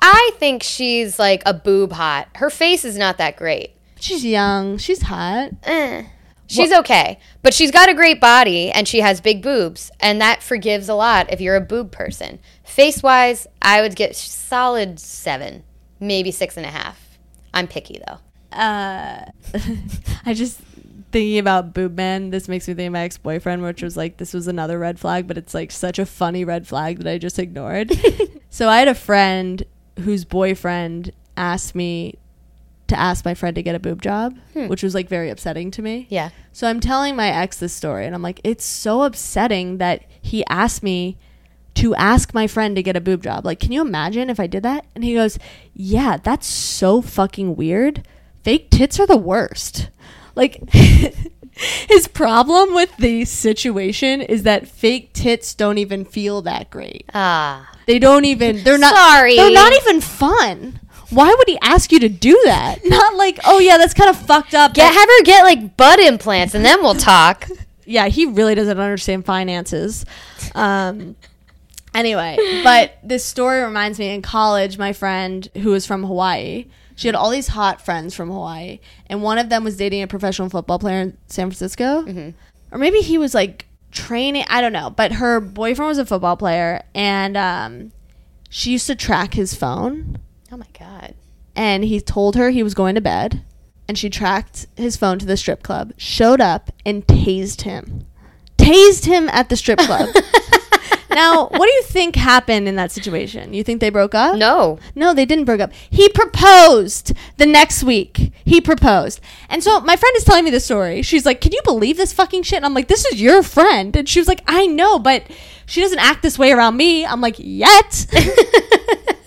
I think she's like a boob hot. Her face is not that great. She's young. She's hot. Eh. She's okay, but she's got a great body and she has big boobs, and that forgives a lot if you're a boob person. Face wise, I would get solid seven, maybe six and a half. I'm picky though. Uh, I just thinking about boob man. This makes me think of my ex boyfriend, which was like this was another red flag, but it's like such a funny red flag that I just ignored. so I had a friend whose boyfriend asked me to ask my friend to get a boob job, which was like very upsetting to me. Yeah. So I'm telling my ex this story, and I'm like, it's so upsetting that he asked me to ask my friend to get a boob job. Like, can you imagine if I did that? And he goes, yeah, that's so fucking weird. Fake tits are the worst. Like, his problem with the situation is that fake tits don't even feel that great. Ah. They don't even. They're not. Sorry. They're not even fun. Why would he ask you to do that? Not like, oh yeah, that's kind of fucked up. Get but- have her get like butt implants and then we'll talk. yeah, he really doesn't understand finances. Um, anyway, but this story reminds me in college, my friend who was from Hawaii, she had all these hot friends from Hawaii, and one of them was dating a professional football player in San Francisco. Or maybe he was like training, I don't know, but her boyfriend was a football player, and um, she used to track his phone Oh my god. and he told her he was going to bed and she tracked his phone to the strip club showed up and tased him. Tased him at the strip club. Now what do you think happened in that situation? You think they broke up? No. no they didn't break up. He proposed the next week. He proposed. And so my friend is telling me the story. She's like can you believe this fucking shit? And i'm like this is your friend. And she was like i know but she doesn't act this way around me. I'm like yet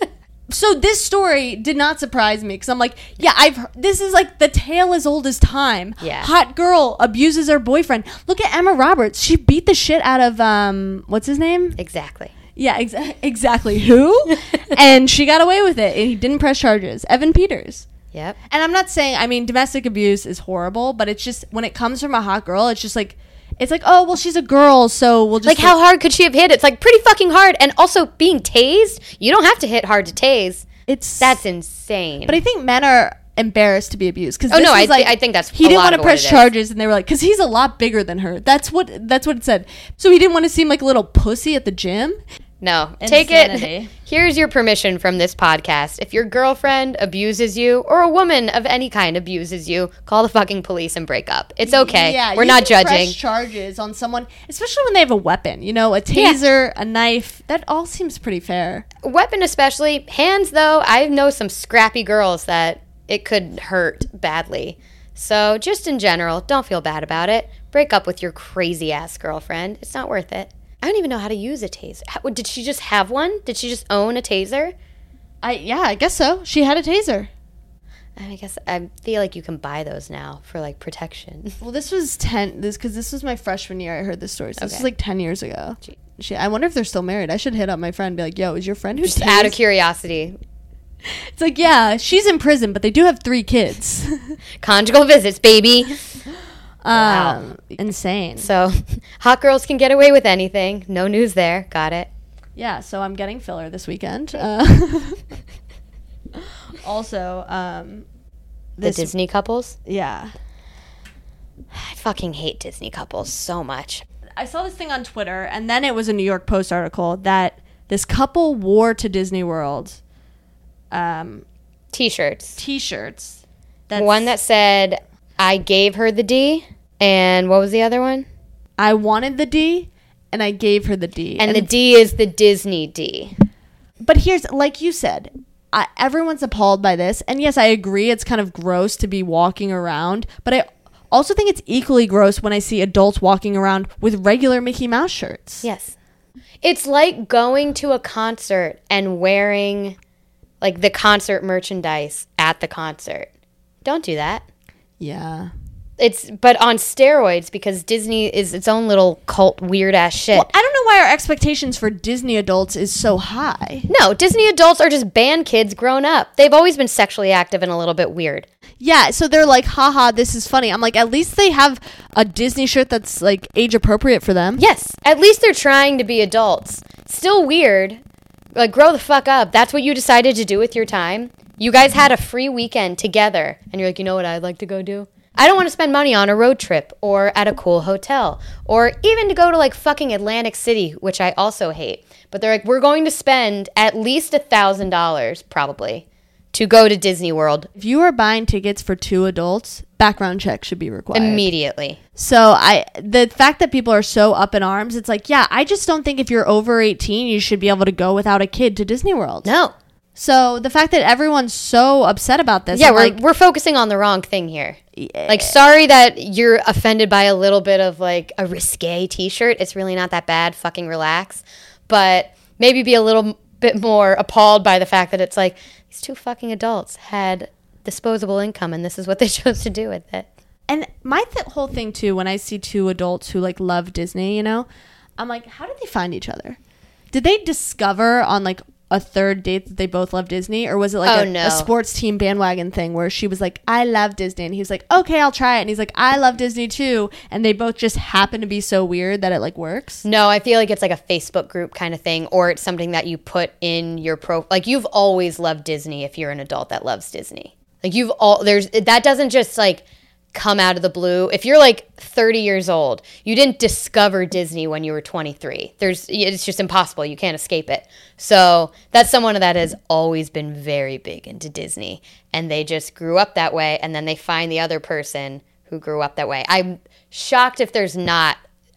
So this story did not surprise me because I'm like, yeah, I've heard, this is like the tale as old as time. Yeah. hot girl abuses her boyfriend. Look at Emma Roberts. She beat the shit out of um, what's his name? Exactly. Yeah, exa- exactly. Who? and she got away with it, and he didn't press charges. Evan Peters. Yep. And I'm not saying, I mean, domestic abuse is horrible, but it's just when it comes from a hot girl, it's just like, it's like, oh, well, she's a girl, so we'll just Like, how hard could she have hit? It's like pretty fucking hard. And also, being tased, you don't have to hit hard to tase. it's That's insane. But I think men are embarrassed to be abused because Oh, no, I thi- I think that's he didn't want to press charges, and they were like, because he's a lot bigger than her. That's what that's what it said. So he didn't want to seem like a little pussy at the gym. No, take it. Here's your permission from this podcast. If your girlfriend abuses you, or a woman of any kind abuses you, call the fucking police and break up. It's okay. Yeah, We're not judging. Charges on someone, especially when they have a weapon. You know, a taser, a knife. That all seems pretty fair. Weapon, especially hands, though. I know some scrappy girls that it could hurt badly. So, just in general, don't feel bad about it. Break up with your crazy ass girlfriend. It's not worth it. I don't even know how to use a taser. How, did she just have one? Did she just own a taser? I yeah, I guess so. She had a taser. I guess I feel like you can buy those now for like protection. Well, this was ten. This because this was my freshman year. I heard this story. So this was like ten years ago. She, I wonder if they're still married. I should hit up my friend. and Be like, "Yo, is your friend who's Just out of curiosity. It's like, yeah, she's in prison, but they do have three kids. Conjugal visits, baby. Wow. um, insane. So, hot girls can get away with anything. No news there. Got it. Yeah, so I'm getting filler this weekend. Uh, also, um, The Disney couples. yeah, I fucking hate Disney couples so much. I saw this thing on Twitter, and then it was a New York Post article that this couple wore to Disney World um, T-shirts. T-shirts. one that said, "I gave her the D," and what was the other one? I wanted the D, and I gave her the D. And, the D is the Disney D. but here's like you said I, everyone's appalled by this and yes i agree it's kind of gross to be walking around but i also think it's equally gross when i see adults walking around with regular mickey mouse shirts Yes. It's like going to a concert and wearing like the concert merchandise at the concert. Don't do that. Yeah It's but on steroids because Disney is its own little cult weird ass shit. well, i don't know why our expectations for disney adults is so high no, Disney adults are just band kids grown up. They've always been sexually active and a little bit weird. yeah so they're like haha this is funny i'm like at least they have a disney shirt that's like age appropriate for them Yes, at least they're trying to be adults. Still weird. Like, grow the fuck up. That's what you decided to do with your time. You guys had a free weekend together, and you're like, you know what I'd like to go do? I don't want to spend money on a road trip or at a cool hotel or even to go to like fucking Atlantic City, which I also hate. But they're like, we're going to spend at least a thousand dollars, probably, to go to Disney World if you are buying tickets for two adults background check should be required immediately. So I the fact that people are so up in arms, it's like, yeah, I just don't think if you're over 18, you should be able to go without a kid to Disney World. No. So the fact that everyone's so upset about this, Yeah, I'm we're, like, we're focusing on the wrong thing here. Like, sorry that you're offended by a little bit of like a risque t shirt. It's really not that bad. Fucking relax. But maybe be a little bit more appalled by the fact that it's like these two fucking adults had disposable income and this is what they chose to do with it. and my th- whole thing too, when I see two adults who like love Disney, you know, I'm like, how did they find each other? Did they discover on like a third date that they both love Disney, or was it like Oh, a, no. a sports team bandwagon thing where she was like, "I love Disney," and he was like, "Okay, I'll try it," and he's like, "I love Disney too," and they both just happen to be so weird that it like works. No, I feel like it's like a Facebook group kind of thing, or it's something that you put in your pro. Like you've always loved Disney if you're an adult that loves Disney. Like you've all there's that doesn't just like come out of the blue. If you're like 30 years old, you didn't discover Disney when you were 23. There's it's just impossible. You can't escape it. So that's someone that has always been very big into Disney, and they just grew up that way, and then they find the other person who grew up that way. I'm shocked if there's not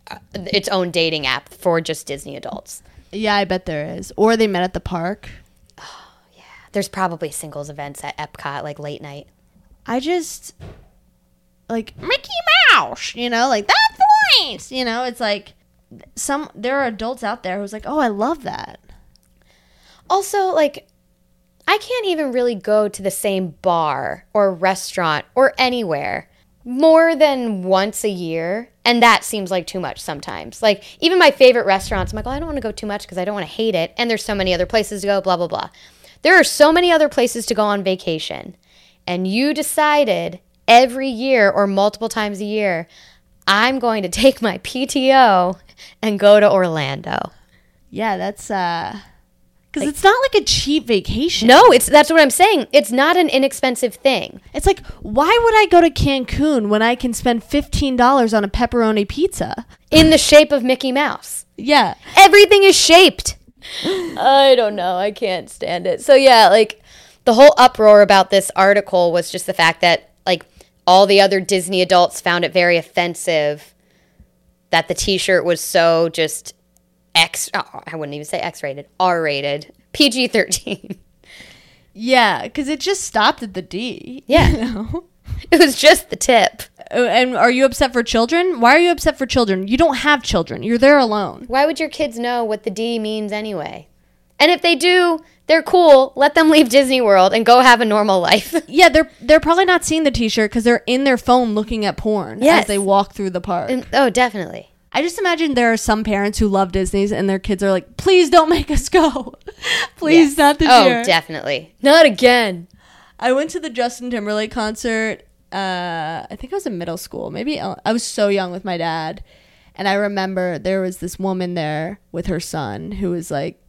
uh, its own dating app for just Disney adults. Yeah, I bet there is. Or they met at the park. Oh, yeah. There's probably singles events at Epcot, like late night. I just like Mickey Mouse, you know, like that voice, you know, it's like some there are adults out there who's like, "Oh, I love that." Also, like, I can't even really go to the same bar or restaurant or anywhere more than once a year. And that seems like too much sometimes. Like, even my favorite restaurants, I'm like, oh, I don't want to go too much because I don't want to hate it. And there's so many other places to go, blah, blah, blah. There are so many other places to go on vacation. And you decided every year or multiple times a year, I'm going to take my PTO and go to Orlando. Yeah, that's uh because it's not like a cheap vacation. No, it's that's what I'm saying. It's not an inexpensive thing. It's like, why would I go to Cancun when I can spend fifteen dollars on a pepperoni pizza? In the shape of Mickey Mouse. Yeah. Everything is shaped. I don't know. I can't stand it. So yeah, like the whole uproar about this article was just the fact that all the other Disney adults found it very offensive that the t-shirt was so just X oh, I wouldn't even say X-rated, R-rated, PG-13. Yeah, because it just stopped at the D. Yeah. You know? It was just the tip. Oh, And are you upset for children? Why are you upset for children? You don't have children. You're there alone. Why would your kids know what the D means anyway? And if they do, they're cool. Let them leave Disney World and go have a normal life. Yeah, they're they're probably not seeing the T-shirt because they're in their phone looking at porn Yes. as they walk through the park. And- oh, definitely. I just imagine there are some parents who love Disney's and their kids are like, "Please don't make us go, please Yes. not this oh, year." definitely. Not again. I went to the Justin Timberlake concert. Uh, I think I was in middle school. Maybe I was so young with my dad, and I remember there was this woman there with her son who was like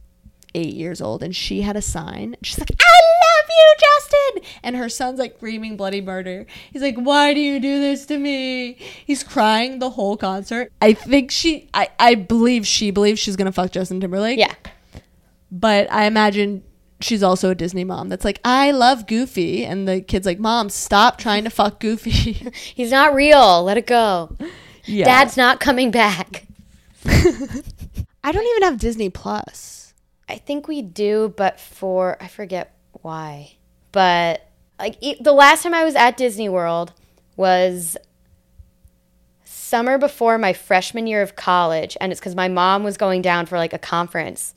eight years old, and she had a sign. She's like, "I love you, Justin," and her son's like screaming bloody murder. He's like, "Why do you do this to me?" He's crying the whole concert. I think she, I, I believe she believes she's gonna fuck Justin Timberlake. Yeah. But I imagine she's also a Disney mom that's like, I love Goofy. And the kid's like, Mom, stop trying to fuck Goofy. He's not real. Let it go. yeah. Dad's not coming back. I don't even have Disney Plus. I think we do, but for I forget why. But like the last time I was at Disney World was summer before my freshman year of college, and it's because my mom was going down for like a conference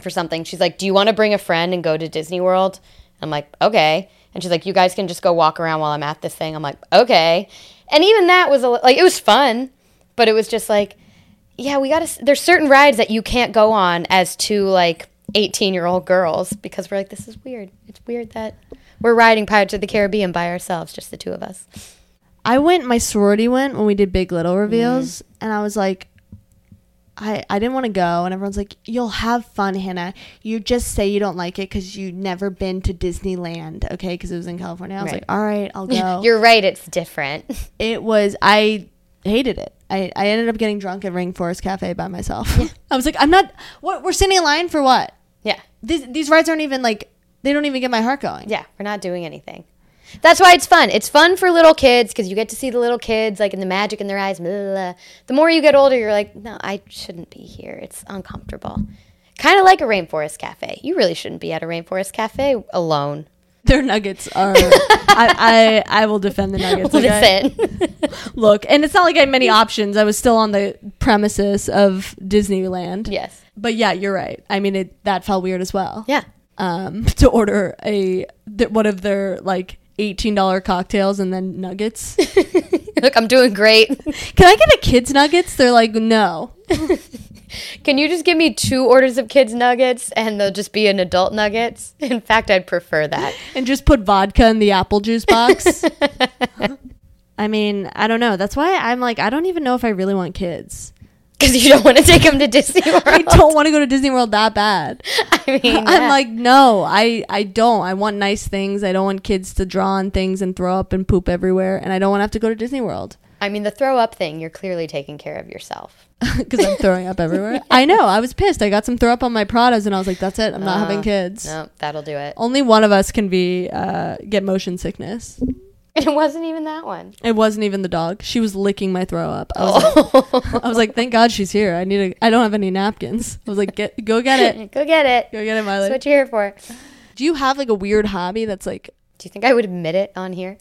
for something. She's like, "Do you want to bring a friend and go to Disney World?" I'm like, "Okay." And she's like, "You guys can just go walk around while I'm at this thing." I'm like, "Okay." And even that was a, like it was fun, but it was just like yeah, we got to. There's certain rides that you can't go on as two like 18 year old girls because we're like, this is weird. It's weird that we're riding Pirates of the Caribbean by ourselves, just the two of us. I went, my sorority went when we did Big Little mm-hmm. reveals. And I was like, I, I didn't want to go. And everyone's like, You'll have fun, Hannah. You just say you don't like it because you've never been to Disneyland. Okay. Because it was in California. I was Right. like, All right, I'll go. You're right. It's different. it was I hated it. I, I ended up getting drunk at Rainforest Cafe by myself. I was like, I'm not. What we're sitting in line for? What? yeah. These these rides aren't even like they don't even get my heart going. Yeah. We're not doing anything. That's why it's fun. It's fun for little kids because you get to see the little kids like in the magic in their eyes. Blah, blah, blah. The more you get older, you're like, no, I shouldn't be here. It's uncomfortable. Kind of like a rainforest cafe. You really shouldn't be at a rainforest cafe alone. Their nuggets are. I, I I will defend the nuggets. okay? Listen. Look, and it's not like I had many options. I was still on the premises of Disneyland. yes. But yeah, you're right. I mean, it that felt weird as well. Yeah. Um, to order a th- one of their like eighteen dollar cocktails and then nuggets. Look, I'm doing great. Can I get a kids nuggets? They're like, no. Can you just give me two orders of kids nuggets and they'll just be an adult nuggets? In fact, I'd prefer that. and just put vodka in the apple juice box. I mean, I don't know. That's why I'm like, I don't even know if I really want kids. Because you don't want to take them to Disney World. I don't want to go to Disney World that bad. I mean, I'm like, no, I, I don't. I want nice things. I don't want kids to draw on things and throw up and poop everywhere. And I don't want to have to go to Disney World I mean, the throw up thing, you're clearly taking care of yourself. because I'm throwing up everywhere. I know. I was pissed. I got some throw up on my Pradas and I was like, that's it. I'm not having Uh, kids. No, that'll do it. Only one of us can be uh, get motion sickness. It wasn't even that one. It wasn't even the dog. She was licking my throw up. I was, like, I was like, thank God she's here. I need a. I don't have any napkins. I was like, get go get it. Go get it. Go get it, That's Miley. what you're here for. Do you have like a weird hobby that's like Do you think I would admit it on here?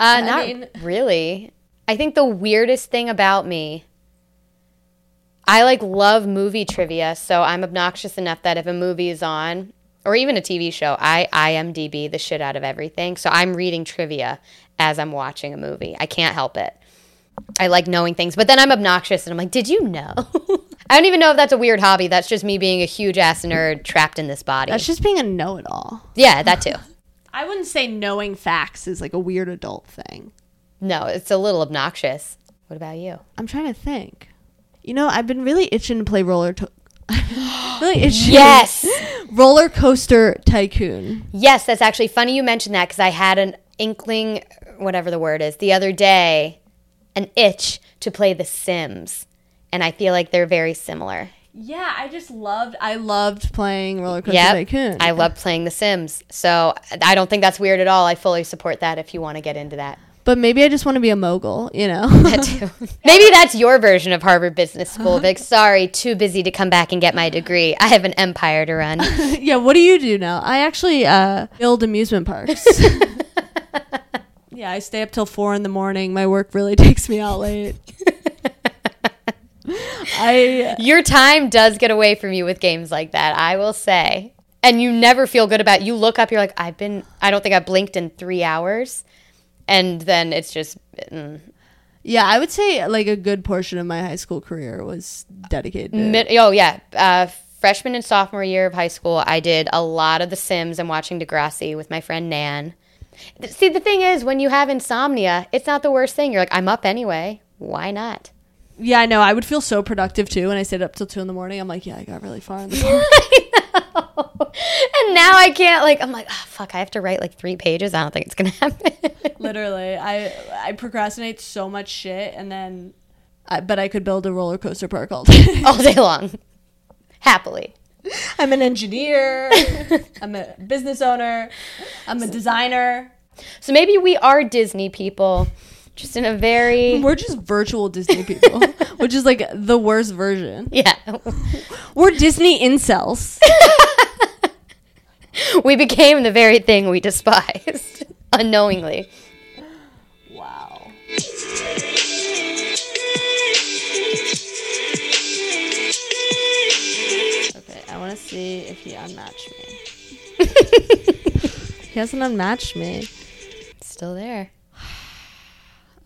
Uh, I not mean- really. I think the weirdest thing about me, I like love movie trivia, so I'm obnoxious enough that if a movie is on, or even a TV show, I IMDb the shit out of everything. So I'm reading trivia as I'm watching a movie. I can't help it. I like knowing things, but then I'm obnoxious and I'm like, did you know? I don't even know if that's a weird hobby. That's just me being a huge ass nerd trapped in this body. That's just being a know-it-all. yeah, that too. I wouldn't say knowing facts is like a weird adult thing. No, it's a little obnoxious. What about you? I'm trying to think. You know, I've been really itching to play roller. To- really itching. Yes. Roller coaster tycoon. Yes, that's actually funny you mentioned that because I had an inkling, whatever the word is, the other day, an itch to play The Sims. And I feel like they're very similar. Yeah, I just loved. I loved playing roller coaster Yep. tycoon. I love playing The Sims. So I don't think that's weird at all. I fully support that if you want to get into that. But maybe I just want to be a mogul. You know. That too. Maybe that's your version of Harvard Business School, Vic. Sorry, too busy to come back and get my degree. I have an empire to run. yeah. What do you do now? I actually uh, build amusement parks. yeah, I stay up till four in the morning. My work really takes me out late. I Your time does get away from you with games like that, I will say. And you never feel good about You look up, you're like, I've been, I don't think I blinked in three hours. And then it's just, mm. yeah, I would say like a good portion of my high school career was dedicated. To Mid- oh, yeah. Uh, freshman and sophomore year of high school, I did a lot of The Sims and watching Degrassi with my friend Nan. See, the thing is, when you have insomnia, it's not the worst thing. You're like, I'm up anyway. Why not? Yeah, I know. I would feel so productive too when I stayed up till two in the morning. I'm like, yeah, I got really far in the morning. and now I can't, like, I'm like, oh, fuck, I have to write like three pages. I don't think it's to happen. Literally, I I procrastinate so much shit, and then, I, but I could build a roller coaster park all day. All day long. Happily. I'm an engineer. I'm a business owner. I'm a designer. So maybe we are Disney people, just in a very We're just virtual Disney people, which is like the worst version. yeah. We're Disney incels. we became the very thing we despised unknowingly. Wow. Okay, I want to see if he unmatched me. he hasn't unmatched me. Still there.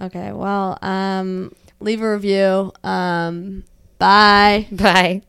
Okay, well, um, leave a review. Um, bye. Bye.